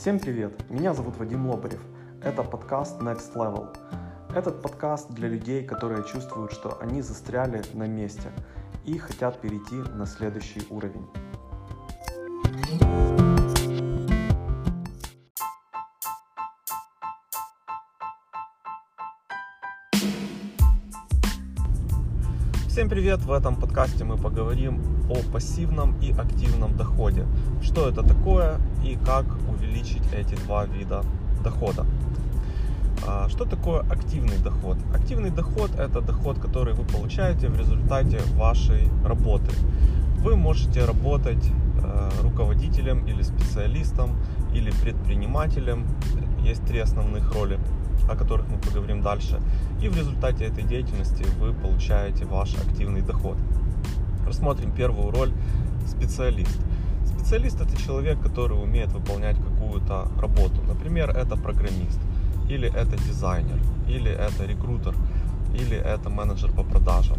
Всем привет! Меня зовут Вадим Лобарев. Это подкаст Next Level. Этот подкаст для людей, которые чувствуют, что они застряли на месте и хотят перейти на следующий уровень. Всем привет! В этом подкасте мы поговорим о пассивном и активном доходе. Что это такое и как увеличить эти два вида дохода. А, что такое активный доход? Активный доход – это доход, который вы получаете в результате вашей работы. Вы можете работать э, руководителем или специалистом или предпринимателем. Есть три основных роли о которых мы поговорим дальше. И в результате этой деятельности вы получаете ваш активный доход. Рассмотрим первую роль специалист. Специалист это человек, который умеет выполнять какую-то работу. Например, это программист, или это дизайнер, или это рекрутер, или это менеджер по продажам.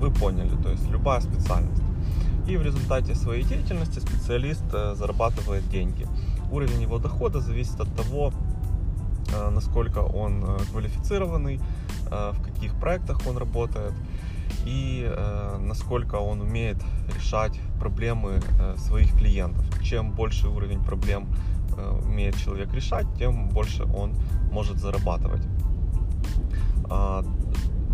Вы поняли, то есть любая специальность. И в результате своей деятельности специалист э, зарабатывает деньги. Уровень его дохода зависит от того, насколько он э, квалифицированный, э, в каких проектах он работает и насколько он умеет решать проблемы своих клиентов. Чем больше уровень проблем умеет человек решать, тем больше он может зарабатывать. А,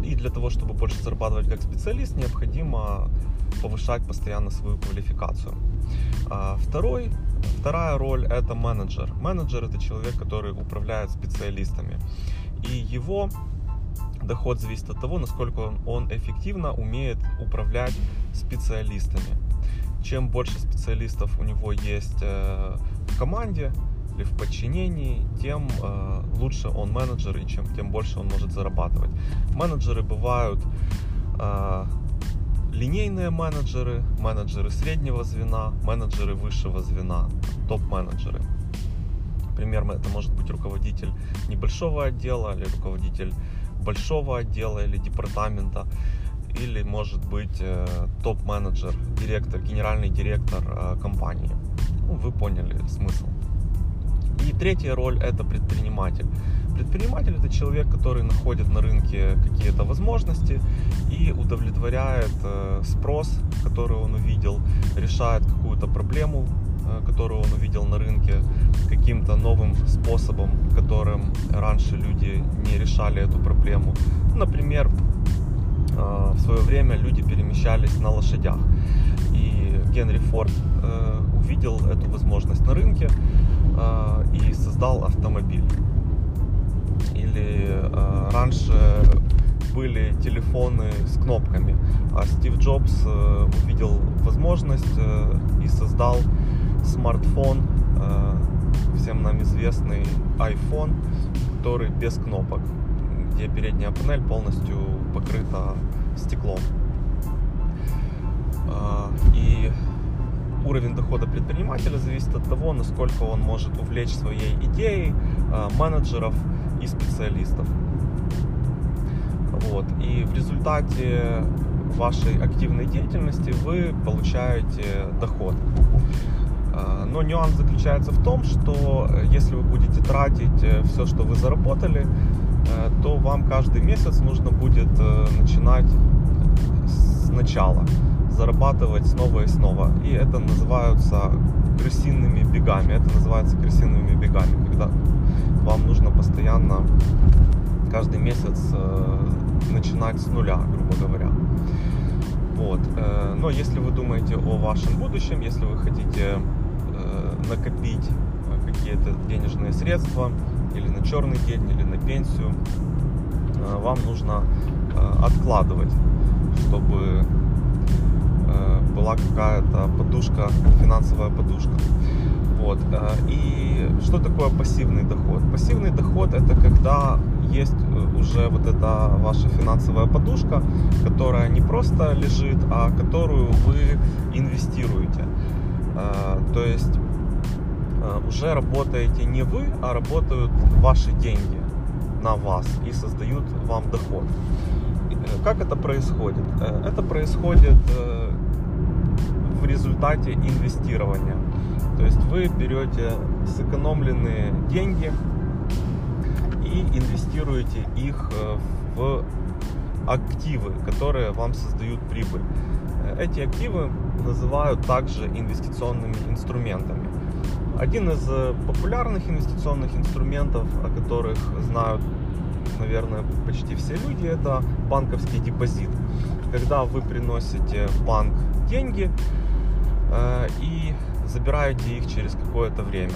и для того, чтобы больше зарабатывать как специалист, необходимо повышать постоянно свою квалификацию. А, второй Вторая роль это менеджер. Менеджер это человек, который управляет специалистами. И его доход зависит от того, насколько он, эффективно умеет управлять специалистами. Чем больше специалистов у него есть э, в команде или в подчинении, тем э, лучше он менеджер и чем, тем больше он может зарабатывать. Менеджеры бывают э, линейные менеджеры, менеджеры среднего звена, менеджеры высшего звена, топ-менеджеры. Например, это может быть руководитель небольшого отдела или руководитель большого отдела или департамента, или может быть э, топ-менеджер, директор, генеральный директор э, компании. Ну, вы поняли смысл. И третья роль это предприниматель. Предприниматель это человек, который находит на рынке какие-то возможности и удовлетворяет э, спрос, который он увидел, решает какую-то проблему, э, которую он увидел на рынке, каким-то новым способом, которым раньше люди не решали эту проблему. Например, э, в свое время люди перемещались на лошадях. И Генри Форд увидел эту возможность на рынке и создал автомобиль или э, раньше были телефоны с кнопками, а Стив Джобс э, увидел возможность э, и создал смартфон, э, всем нам известный iPhone, который без кнопок, где передняя панель полностью покрыта стеклом. Э, и уровень дохода предпринимателя зависит от того, насколько он может увлечь своей идеей э, менеджеров, и специалистов. Вот. И в результате вашей активной деятельности вы получаете доход. А, но нюанс заключается в том, что если вы будете тратить э, все, что вы заработали, э, то вам каждый месяц нужно будет э, начинать сначала, зарабатывать снова и снова. И это называются крысиными бегами. Это называется крысиными бегами, когда вам нужно постоянно каждый месяц э, начинать с нуля, грубо говоря. Вот. Э, но если вы думаете о вашем будущем, если вы хотите э, накопить какие-то денежные средства или на черный день, или на пенсию, вам нужно откладывать, чтобы была какая-то подушка, финансовая подушка. Вот. Э, и что такое пассивный доход? Пассивный доход это когда есть э, уже вот эта ваша финансовая подушка, которая не просто лежит, а которую вы инвестируете. Э, то есть уже работаете не вы, а работают ваши деньги на вас и создают вам доход. Как это происходит? Это происходит в результате инвестирования. То есть вы берете сэкономленные деньги и инвестируете их э, в активы, которые вам создают прибыль. Эти активы называют также инвестиционными инструментами. Один из э, популярных инвестиционных инструментов, о которых знают, наверное, почти все люди, это банковский депозит. Когда вы приносите в банк деньги э, и забираете их через какое-то время.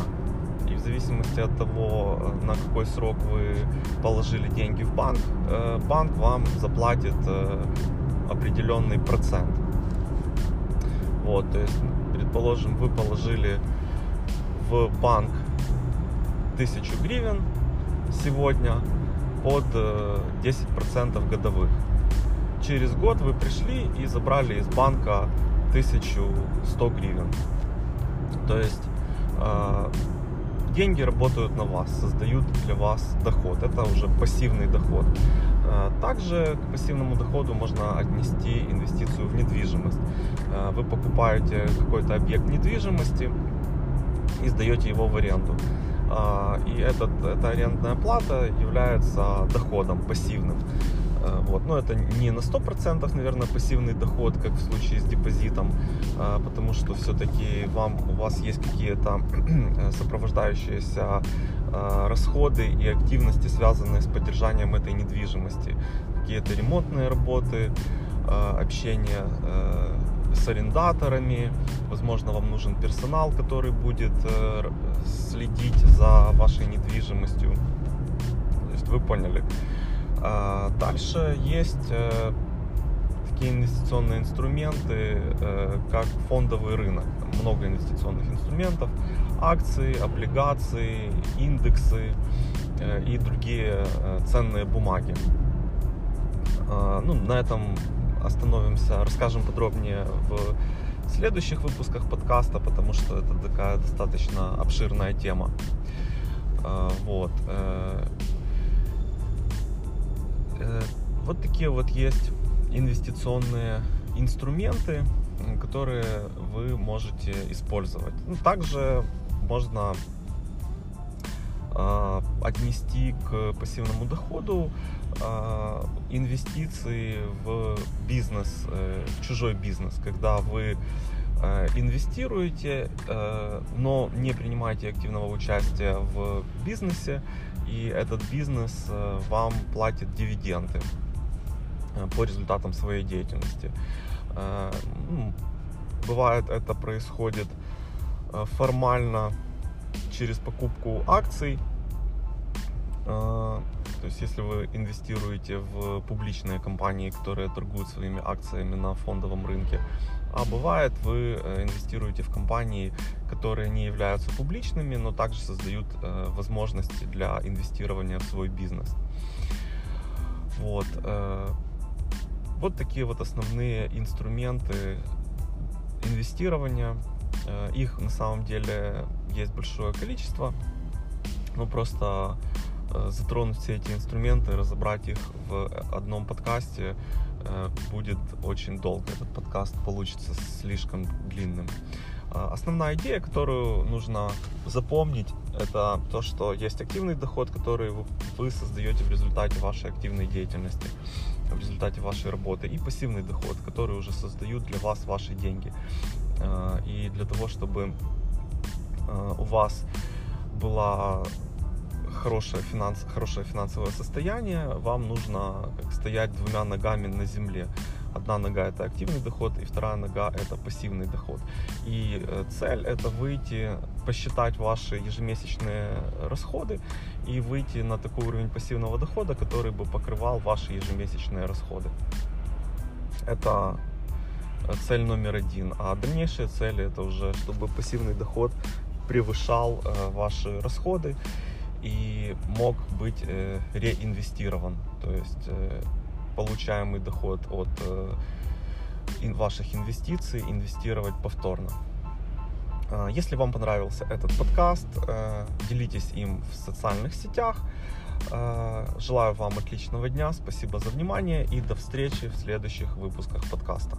И в зависимости от того, на какой срок вы положили деньги в банк, э, банк вам заплатит э, определенный процент. Вот, то есть, предположим, вы положили в банк 1000 гривен сегодня под 10% э, годовых. Через год вы пришли и забрали из банка 1100 гривен. То есть э, деньги работают на вас, создают для вас доход. Это уже пассивный доход. Э, также к пассивному доходу можно отнести инвестицию в недвижимость. Э, вы покупаете какой-то объект недвижимости и сдаете его в аренду. И этот, эта арендная плата является доходом пассивным. Э, вот. Но это не на 100%, наверное, пассивный доход, как в случае с депозитом, э, потому что все-таки вам, у вас есть какие-то сопровождающиеся э, расходы и активности, связанные с поддержанием этой недвижимости. Какие-то ремонтные работы, общение с арендаторами, возможно, вам нужен персонал, который будет следить за вашей недвижимостью. То есть вы поняли. А дальше есть э, такие инвестиционные инструменты, э, как фондовый рынок. много инвестиционных инструментов, акции, облигации, индексы э, и другие ценные бумаги. А, ну, на этом остановимся, расскажем подробнее в следующих выпусках подкаста, потому что это такая достаточно обширная тема. А, вот. Э, вот такие вот есть инвестиционные инструменты, которые вы можете использовать. Ну, также можно э, отнести к пассивному доходу э, инвестиции в бизнес, э, в чужой бизнес, когда вы э, инвестируете, но не принимаете активного участия в бизнесе, и этот бизнес э, вам платит дивиденды э, по результатам своей деятельности. Э, ну, бывает это происходит формально через покупку акций. То есть если вы инвестируете в публичные компании, которые торгуют своими акциями на фондовом рынке, а бывает, вы э, инвестируете в компании, которые не являются публичными, но также создают э, возможности для инвестирования в свой бизнес. Вот. Э, вот такие вот основные инструменты инвестирования. Их на самом деле есть большое количество. Но просто затронуть все эти инструменты, разобрать их в одном подкасте Э, будет очень долго. Этот подкаст получится слишком длинным. А, основная идея, которую нужно запомнить, это то, что есть активный доход, который вы создаете в результате вашей активной деятельности, в результате вашей работы, и пассивный доход, который уже создают для вас ваши деньги. И для того, чтобы у вас была хорошее, финанс, хорошее финансовое состояние, вам нужно как, стоять двумя ногами на земле. Одна нога это активный доход, и вторая нога это пассивный доход. И э, цель это выйти, посчитать ваши ежемесячные расходы и выйти на такой уровень пассивного дохода, который бы покрывал ваши ежемесячные расходы. Это э, цель номер один. А дальнейшие цели это уже, чтобы пассивный доход превышал э, ваши расходы и мог быть э, реинвестирован. То есть э, получаемый доход от э, ваших инвестиций инвестировать повторно. А, если вам понравился этот подкаст, делитесь им в социальных сетях. Желаю вам отличного дня, спасибо за внимание и до встречи в следующих выпусках подкаста.